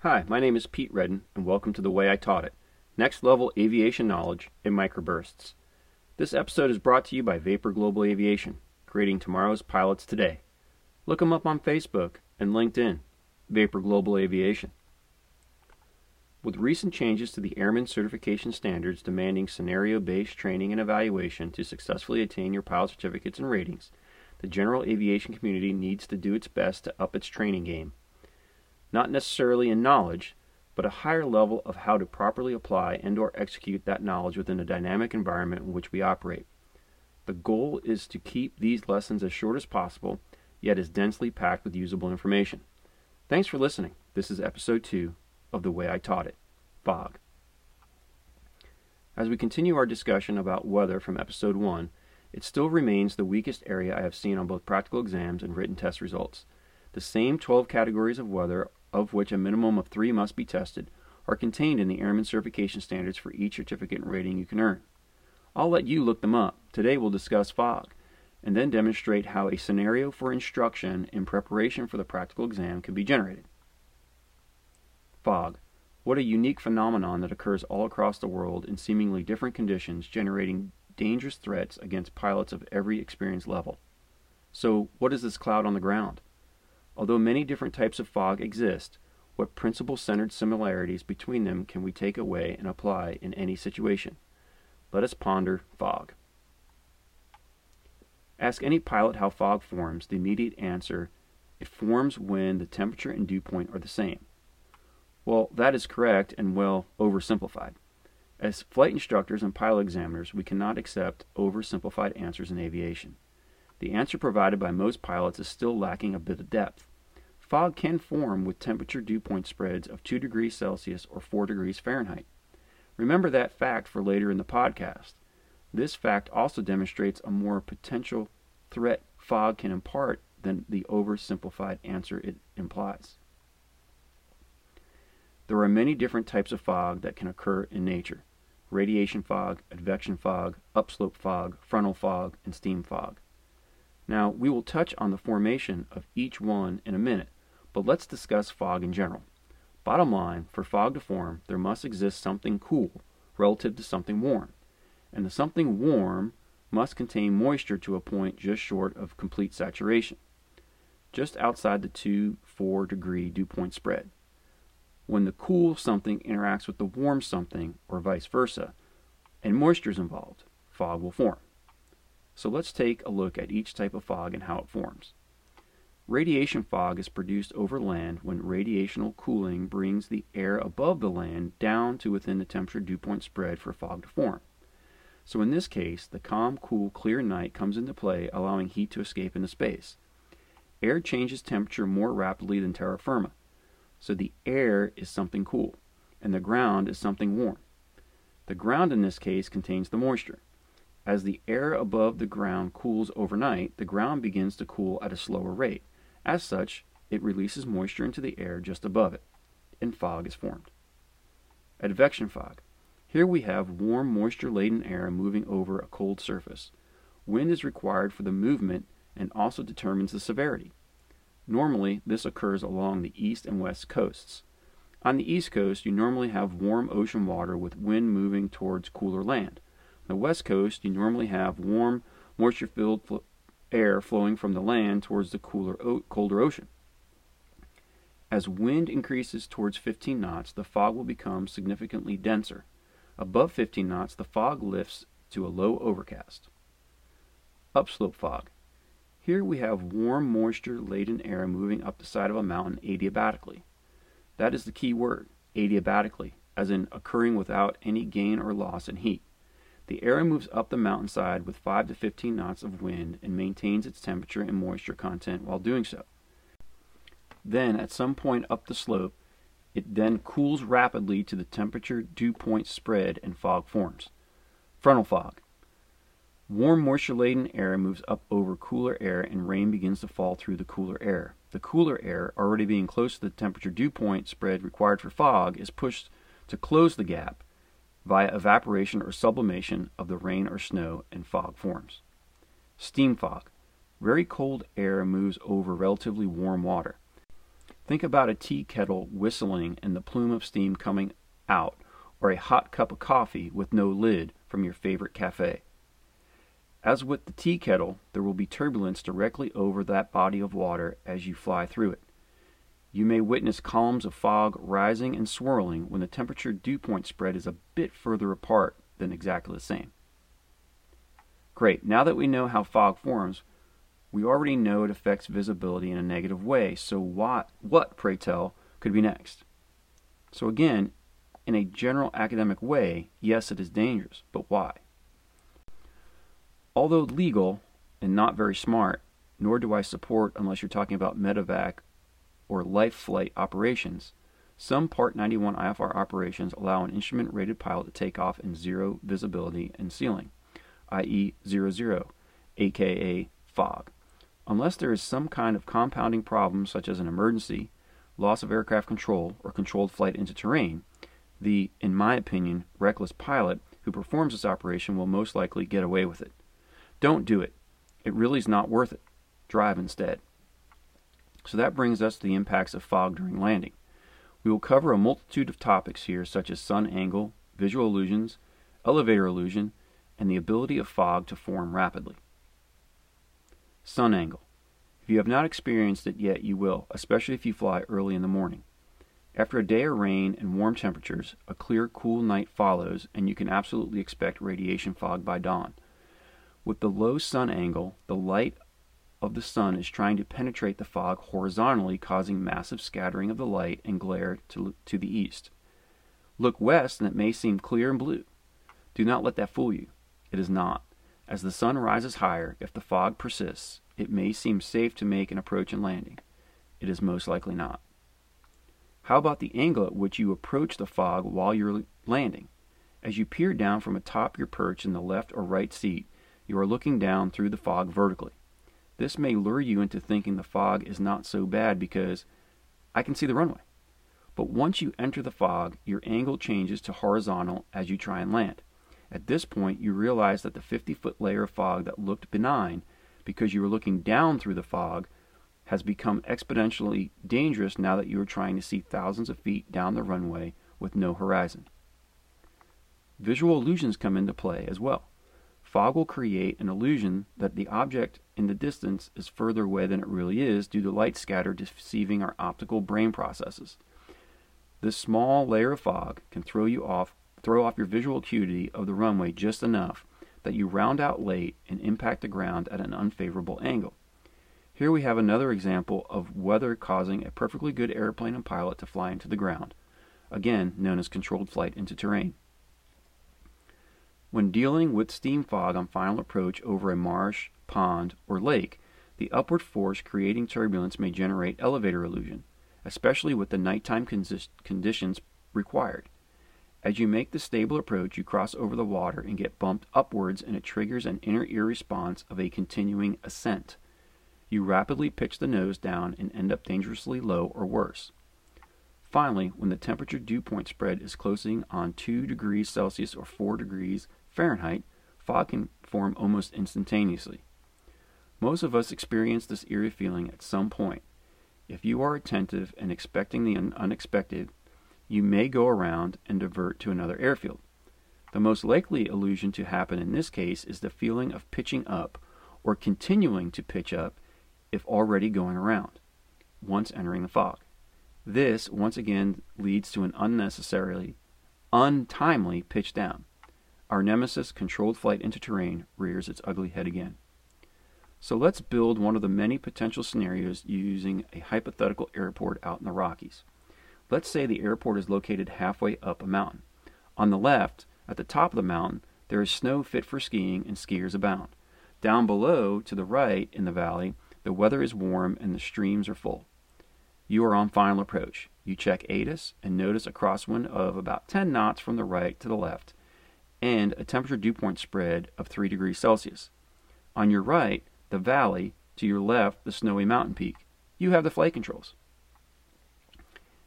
Hi, my name is Pete Redden, and welcome to The Way I Taught It Next Level Aviation Knowledge in Microbursts. This episode is brought to you by Vapor Global Aviation, creating tomorrow's pilots today. Look them up on Facebook and LinkedIn, Vapor Global Aviation. With recent changes to the Airman Certification Standards demanding scenario based training and evaluation to successfully attain your pilot certificates and ratings, the general aviation community needs to do its best to up its training game. Not necessarily in knowledge, but a higher level of how to properly apply and or execute that knowledge within the dynamic environment in which we operate. The goal is to keep these lessons as short as possible, yet as densely packed with usable information. Thanks for listening. This is episode 2 of The Way I Taught It, Fog. As we continue our discussion about weather from episode 1, it still remains the weakest area I have seen on both practical exams and written test results. The same 12 categories of weather, of which a minimum of three must be tested, are contained in the Airman Certification Standards for each certificate and rating you can earn. I'll let you look them up. Today we'll discuss fog, and then demonstrate how a scenario for instruction in preparation for the practical exam can be generated. Fog. What a unique phenomenon that occurs all across the world in seemingly different conditions, generating dangerous threats against pilots of every experience level. So, what is this cloud on the ground? Although many different types of fog exist, what principle centered similarities between them can we take away and apply in any situation? Let us ponder fog. Ask any pilot how fog forms. The immediate answer it forms when the temperature and dew point are the same. Well, that is correct and well oversimplified. As flight instructors and pilot examiners, we cannot accept oversimplified answers in aviation. The answer provided by most pilots is still lacking a bit of depth. Fog can form with temperature dew point spreads of 2 degrees Celsius or 4 degrees Fahrenheit. Remember that fact for later in the podcast. This fact also demonstrates a more potential threat fog can impart than the oversimplified answer it implies. There are many different types of fog that can occur in nature radiation fog, advection fog, upslope fog, frontal fog, and steam fog. Now, we will touch on the formation of each one in a minute, but let's discuss fog in general. Bottom line, for fog to form, there must exist something cool relative to something warm, and the something warm must contain moisture to a point just short of complete saturation, just outside the 2 4 degree dew point spread. When the cool something interacts with the warm something, or vice versa, and moisture is involved, fog will form. So let's take a look at each type of fog and how it forms. Radiation fog is produced over land when radiational cooling brings the air above the land down to within the temperature dew point spread for fog to form. So in this case, the calm, cool, clear night comes into play, allowing heat to escape into space. Air changes temperature more rapidly than terra firma. So the air is something cool, and the ground is something warm. The ground in this case contains the moisture. As the air above the ground cools overnight, the ground begins to cool at a slower rate. As such, it releases moisture into the air just above it, and fog is formed. Advection fog. Here we have warm, moisture laden air moving over a cold surface. Wind is required for the movement and also determines the severity. Normally, this occurs along the east and west coasts. On the east coast, you normally have warm ocean water with wind moving towards cooler land. The west coast, you normally have warm, moisture filled fl- air flowing from the land towards the cooler, colder ocean. As wind increases towards 15 knots, the fog will become significantly denser. Above 15 knots, the fog lifts to a low overcast. Upslope fog. Here we have warm, moisture laden air moving up the side of a mountain adiabatically. That is the key word, adiabatically, as in occurring without any gain or loss in heat. The air moves up the mountainside with 5 to 15 knots of wind and maintains its temperature and moisture content while doing so. Then, at some point up the slope, it then cools rapidly to the temperature dew point spread and fog forms. Frontal fog. Warm, moisture laden air moves up over cooler air and rain begins to fall through the cooler air. The cooler air, already being close to the temperature dew point spread required for fog, is pushed to close the gap via evaporation or sublimation of the rain or snow, and fog forms. Steam fog. Very cold air moves over relatively warm water. Think about a tea kettle whistling and the plume of steam coming out, or a hot cup of coffee with no lid from your favorite cafe. As with the tea kettle, there will be turbulence directly over that body of water as you fly through it. You may witness columns of fog rising and swirling when the temperature dew point spread is a bit further apart than exactly the same. Great, now that we know how fog forms, we already know it affects visibility in a negative way, so what, what, pray tell, could be next? So again, in a general academic way, yes, it is dangerous, but why? Although legal and not very smart, nor do I support unless you're talking about medevac or life flight operations, some Part 91 IFR operations allow an instrument rated pilot to take off in zero visibility and ceiling, i.e., zero zero, aka fog. Unless there is some kind of compounding problem, such as an emergency, loss of aircraft control, or controlled flight into terrain, the, in my opinion, reckless pilot who performs this operation will most likely get away with it. Don't do it. It really is not worth it. Drive instead. So that brings us to the impacts of fog during landing. We will cover a multitude of topics here, such as sun angle, visual illusions, elevator illusion, and the ability of fog to form rapidly. Sun angle. If you have not experienced it yet, you will, especially if you fly early in the morning. After a day of rain and warm temperatures, a clear, cool night follows, and you can absolutely expect radiation fog by dawn. With the low sun angle, the light of the sun is trying to penetrate the fog horizontally, causing massive scattering of the light and glare to, to the east. Look west, and it may seem clear and blue. Do not let that fool you. It is not. As the sun rises higher, if the fog persists, it may seem safe to make an approach and landing. It is most likely not. How about the angle at which you approach the fog while you're landing? As you peer down from atop your perch in the left or right seat, you are looking down through the fog vertically. This may lure you into thinking the fog is not so bad because I can see the runway. But once you enter the fog, your angle changes to horizontal as you try and land. At this point, you realize that the 50 foot layer of fog that looked benign because you were looking down through the fog has become exponentially dangerous now that you are trying to see thousands of feet down the runway with no horizon. Visual illusions come into play as well. Fog will create an illusion that the object in the distance is further away than it really is due to light scatter deceiving our optical brain processes. This small layer of fog can throw you off throw off your visual acuity of the runway just enough that you round out late and impact the ground at an unfavorable angle. Here we have another example of weather causing a perfectly good airplane and pilot to fly into the ground, again known as controlled flight into terrain. When dealing with steam fog on final approach over a marsh, pond, or lake, the upward force creating turbulence may generate elevator illusion, especially with the nighttime conditions required. As you make the stable approach, you cross over the water and get bumped upwards, and it triggers an inner ear response of a continuing ascent. You rapidly pitch the nose down and end up dangerously low or worse. Finally, when the temperature dew point spread is closing on 2 degrees Celsius or 4 degrees Fahrenheit, fog can form almost instantaneously. Most of us experience this eerie feeling at some point. If you are attentive and expecting the un- unexpected, you may go around and divert to another airfield. The most likely illusion to happen in this case is the feeling of pitching up or continuing to pitch up if already going around once entering the fog. This once again leads to an unnecessarily untimely pitch down. Our nemesis controlled flight into terrain rears its ugly head again. So let's build one of the many potential scenarios using a hypothetical airport out in the Rockies. Let's say the airport is located halfway up a mountain. On the left, at the top of the mountain, there is snow fit for skiing and skiers abound. Down below, to the right in the valley, the weather is warm and the streams are full. You are on final approach. You check ATIS and notice a crosswind of about 10 knots from the right to the left and a temperature dew point spread of 3 degrees Celsius. On your right, the valley, to your left, the snowy mountain peak. You have the flight controls.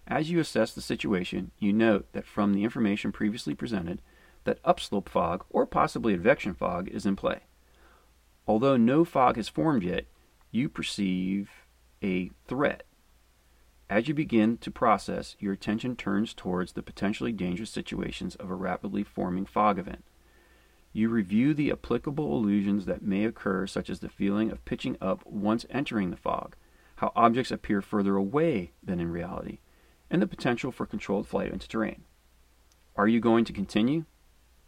As you assess the situation, you note that from the information previously presented, that upslope fog or possibly advection fog is in play. Although no fog has formed yet, you perceive a threat. As you begin to process, your attention turns towards the potentially dangerous situations of a rapidly forming fog event. You review the applicable illusions that may occur, such as the feeling of pitching up once entering the fog, how objects appear further away than in reality, and the potential for controlled flight into terrain. Are you going to continue?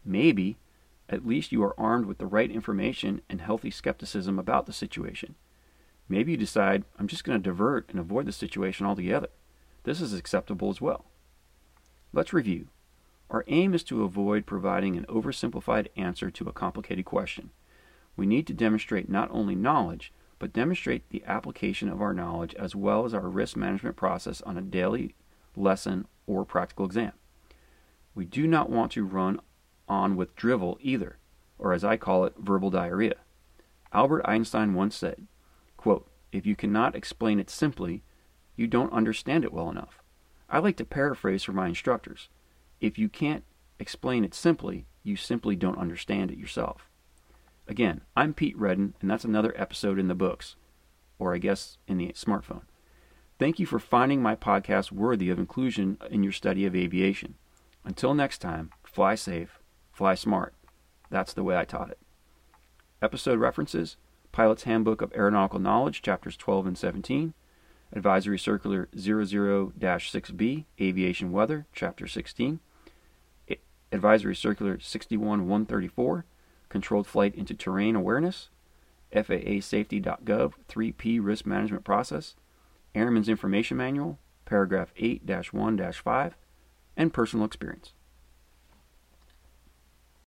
Maybe. At least you are armed with the right information and healthy skepticism about the situation. Maybe you decide, I'm just going to divert and avoid the situation altogether. This is acceptable as well. Let's review. Our aim is to avoid providing an oversimplified answer to a complicated question. We need to demonstrate not only knowledge, but demonstrate the application of our knowledge as well as our risk management process on a daily lesson or practical exam. We do not want to run on with drivel either, or as I call it, verbal diarrhea. Albert Einstein once said, quote, If you cannot explain it simply, you don't understand it well enough. I like to paraphrase for my instructors. If you can't explain it simply, you simply don't understand it yourself. Again, I'm Pete Redden, and that's another episode in the books, or I guess in the smartphone. Thank you for finding my podcast worthy of inclusion in your study of aviation. Until next time, fly safe, fly smart. That's the way I taught it. Episode references Pilot's Handbook of Aeronautical Knowledge, chapters 12 and 17. Advisory Circular 00 6B, Aviation Weather, chapter 16. Advisory Circular 61 134, Controlled Flight into Terrain Awareness. FAASafety.gov 3P Risk Management Process. Airman's Information Manual, paragraph 8 1 5 and personal experience.